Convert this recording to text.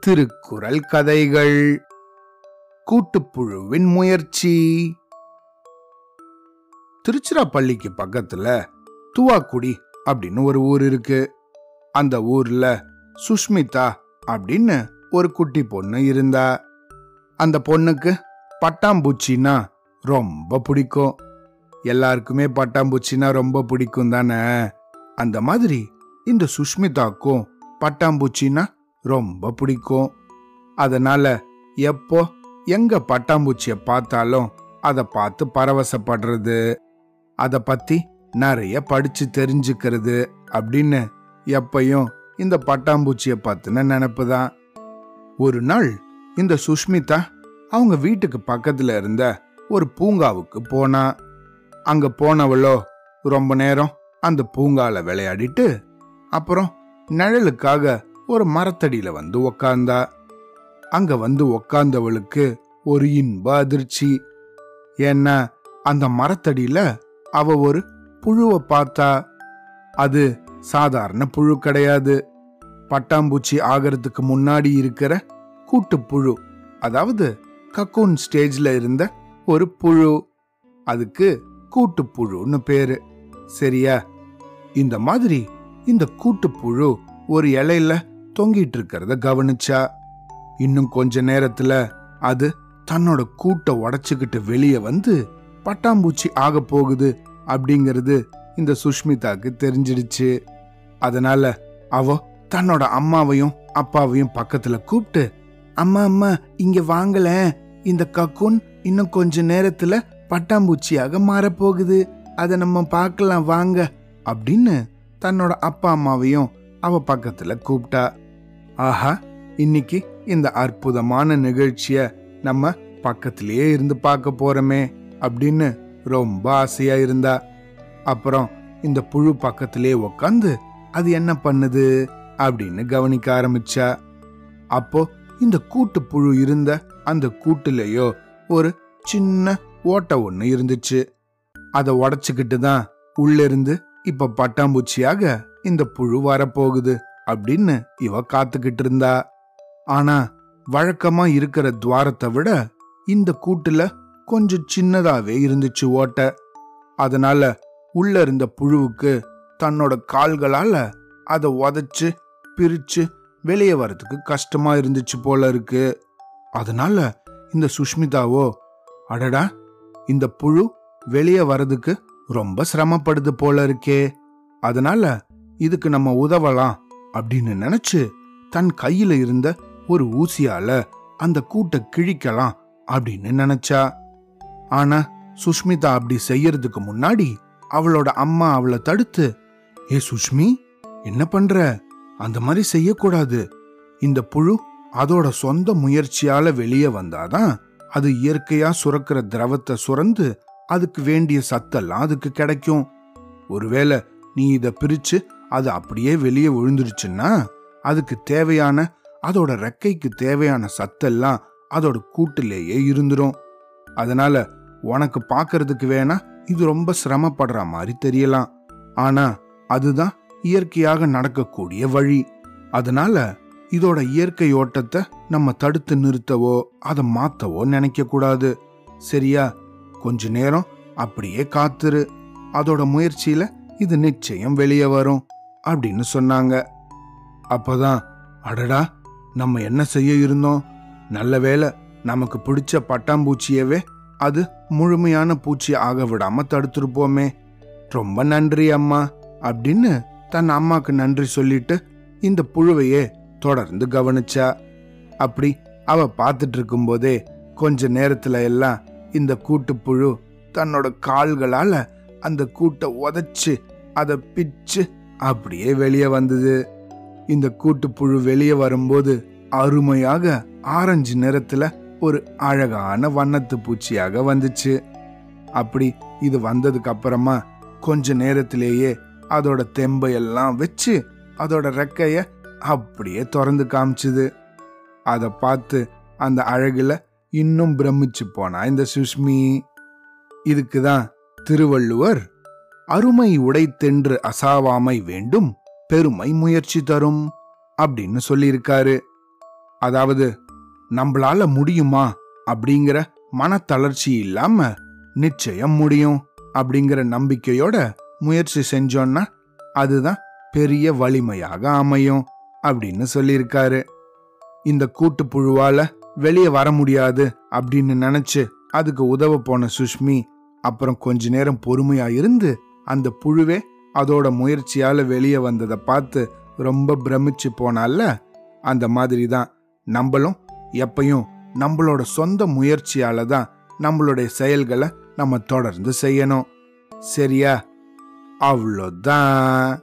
திருக்குறள் கதைகள். கூட்டுப்புழுவின் முயற்சி. திருச்சிராப்பள்ளிக்கு பக்கத்துல துவாக்குடி அப்படின்னு ஒரு ஊர் இருக்கு. அந்த ஊர்ல சுஷ்மிதா அப்படின்னு ஒரு குட்டி பொண்ணு இருந்தா. அந்த பொண்ணுக்கு பட்டாம்பூச்சின்னா ரொம்ப பிடிக்கும். எல்லாருக்குமே பட்டாம்பூச்சின்னா ரொம்ப பிடிக்கும் தானே. அந்த மாதிரி இந்த சுஷ்மிதாக்கும் பட்டாம்பூச்சின்னா ரொம்ப பிடிக்கும். அதனால எப்போ எங்க பட்டாம்பூச்சியை பார்த்தாலும் அதை பார்த்து பரவசப்படுறது. அதை பத்தி நிறைய படிச்சு தெரிஞ்சுக்கிறது அப்படின்னு எப்பையும் இந்த பட்டாம்பூச்சியை பத்தின நினப்பு தான். ஒரு நாள் இந்த சுஷ்மிதா அவங்க வீட்டுக்கு பக்கத்துல இருந்த ஒரு பூங்காவுக்கு போனா. அங்க போனவளோ ரொம்ப நேரம் அந்த பூங்கால விளையாடிட்டு அப்புறம் நிழலுக்காக ஒரு மரத்தடியில வந்து உக்காந்தா. அங்க வந்து உக்காந்தவளுக்கு ஒரு இன்ப அதிர்ச்சி. ஏன்னா அந்த மரத்தடியில அவ ஒரு புழுவை பார்த்தா. அது சாதாரண புழு கிடையாது. பட்டாம்பூச்சி ஆகிறதுக்கு முன்னாடி இருக்கிற கூட்டுப்புழு அதாவது கக்கூன் ஸ்டேஜ்ல இருந்த ஒரு புழு. அதுக்கு கூட்டுப்புழுன்னு பேரு. சரியா? இந்த மாதிரி இந்த கூட்டுப்புழு ஒரு இலையில தொங்கிட்டு இருக்கிறத கவனிச்சா. இன்னும் கொஞ்ச நேரத்துல அது தன்னோட கூட்டை உடச்சுக்கிட்டு வெளியே வந்து பட்டாம்பூச்சி ஆக போகுது அப்படிங்கிறது இந்த சுஷ்மிதாக்கு தெரிஞ்சிடுச்சு. அதனால அவ தன்னோட அம்மாவையும் அப்பாவையும் பக்கத்துல கூப்பிட்டு அம்மா அம்மா இங்க வாங்கல இந்த கக்கூன் இன்னும் கொஞ்ச நேரத்துல பட்டாம்பூச்சியாக மாறப்போகுது அதை நம்ம பார்க்கலாம் வாங்க. அப்படின்னு தன்னோட அப்பா அம்மாவையும் அவ பக்கத்துல கூப்பிட்டா ஆஹா இன்னைக்கு இந்த அற்புதமான நிகழ்ச்சிய நம்ம பக்கத்திலேயே இருந்து பார்க்க போறோமே அப்படின்னு ரொம்ப ஆசையா இருந்தா. அப்புறம் இந்த புழு பக்கத்திலே உக்காந்து அது என்ன பண்ணுது அப்படின்னு கவனிக்க ஆரம்பிச்சா. அப்போ இந்த கூட்டு புழு இருந்த அந்த கூட்டுலயோ ஒரு சின்ன ஓட்டை ஒன்று இருந்துச்சு. அதை உடச்சிக்கிட்டு தான் உள்ளிருந்து இப்ப பட்டாம்பூச்சியாக இந்த புழு வரப்போகுது அப்படின்னு இவ காத்துக்கிட்டு இருந்தா. ஆனா வழக்கமா இருக்கிற துவாரத்தை விட இந்த கூட்டுல கொஞ்சம் சின்னதாவே இருந்துச்சு ஓட்ட. அதனால உள்ள இருந்த புழுவுக்கு தன்னோட கால்களால அதை உதச்சு பிரிச்சு வெளியே வர்றதுக்கு கஷ்டமா இருந்துச்சு போல இருக்கு. அதனால இந்த சுஷ்மிதாவோ அடடா இந்த புழு வெளியே வர்றதுக்கு ரொம்ப சிரமப்படுது போல இருக்கே. அதனால இதுக்கு நம்ம உதவலாம் அப்படின்னு நினைச்சு தன் கையில இருந்த ஒரு ஊசியால அந்த கூட்டை கிழிக்கலாம் அப்படின்னு நினைச்சா. ஆனா சுஷ்மிதா அப்படி செய்யறதுக்கு முன்னாடி அவளோட அம்மா அவளை தடுத்து ஏ சுஷ்மி என்ன பண்ற? அந்த மாதிரி செய்யக்கூடாது. இந்த புழு அதோட சொந்த முயற்சியால வெளியே வந்தாதான் அது இயற்கையா சுரக்கிற திரவத்தை சுரந்து அதுக்கு வேண்டிய சத்தெல்லாம் அதுக்கு கிடைக்கும். ஒருவேளை நீ இதை பிரிச்சு அது அப்படியே வெளியே விழுந்துருச்சுன்னா அதுக்கு தேவையான அதோட ரெக்கைக்கு தேவையான சத்தெல்லாம் அதோட கூட்டிலேயே இருந்துரும். அதனால உனக்கு பார்க்கறதுக்கு வேணா இது ரொம்ப சிரமப்படுற மாதிரி தெரியலாம். ஆனா அதுதான் இயற்கையாக நடக்கக்கூடிய வழி. அதனால இதோட இயற்கை ஓட்டத்தை நம்ம தடுத்து நிறுத்தவோ அதை மாத்தவோ நினைக்க கூடாது சரியா? கொஞ்ச நேரம் அப்படியே காத்துரு. அதோட முயற்சியில இது நிச்சயம் வெளியே வரும் அப்படின்னு சொன்னாங்க. அப்பதான் அடடா நம்ம என்ன செய்ய இருந்தோம்? நல்ல வேளை நமக்கு பிடிச்ச பட்டாம்பூச்சியவே அது முழுமையான பூச்சி ஆக விடாம தடுத்துருப்போமே. ரொம்ப நன்றி அம்மா அப்படின்னு தன் அம்மாக்கு நன்றி சொல்லிட்டு இந்த புழுவையே தொடர்ந்து கவனிச்சா. அப்படி அவ பார்த்துட்டு இருக்கும்போதே கொஞ்ச நேரத்துல எல்லாம் இந்த கூட்டுப்புழு தன்னோட கால்களால அந்த கூட்டை உதச்சு அதை பிச்சு அப்படியே வெளியே வந்தது. இந்த கூட்டுப்புழு வெளியே வரும்போது அருமையாக ஆரஞ்சு நிறத்துல ஒரு அழகான வண்ணத்து பூச்சியாக வந்துச்சு. அப்படி இது வந்ததுக்கு அப்புறமா கொஞ்ச நேரத்திலேயே அதோட தெம்பையெல்லாம் வச்சு அதோட ரெக்கைய அப்படியே திறந்து காமிச்சுது. அதை பார்த்து அந்த அழகுல இன்னும் பிரமிச்சு போனா. இந்த சுஷ்மி இதுக்கு தான் திருவள்ளுவர் அருமை உடைத்தென்று அசாவாமை வேண்டும் பெருமை முயற்சி தரும் அப்படின்னு சொல்லியிருக்காரு. அதாவது நம்மளால முடியுமா அப்படிங்கிற மனத்தளர்ச்சி இல்லாம நிச்சயம் முடியும் அப்படிங்கிற நம்பிக்கையோட முயற்சி செஞ்சோன்னா அதுதான் பெரிய வலிமையாக அமையும் அப்படின்னு சொல்லியிருக்காரு. இந்த கூட்டுப்புழுவால வெளியே வர முடியாது அப்படின்னு நினைச்சு அதுக்கு உதவ போன சுஷ்மி அப்புறம் கொஞ்ச நேரம் பொறுமையா இருந்து அந்த புழுவே அதோட முயற்சியால வெளியே வந்ததை பார்த்து ரொம்ப பிரமிச்சு போனால அந்த மாதிரி தான் நம்மளும் எப்பையும் நம்மளோட சொந்த முயற்சியால தான் நம்மளுடைய செயல்களை நம்ம தொடர்ந்து செய்யணும். சரியா? அவ்வளோதான்.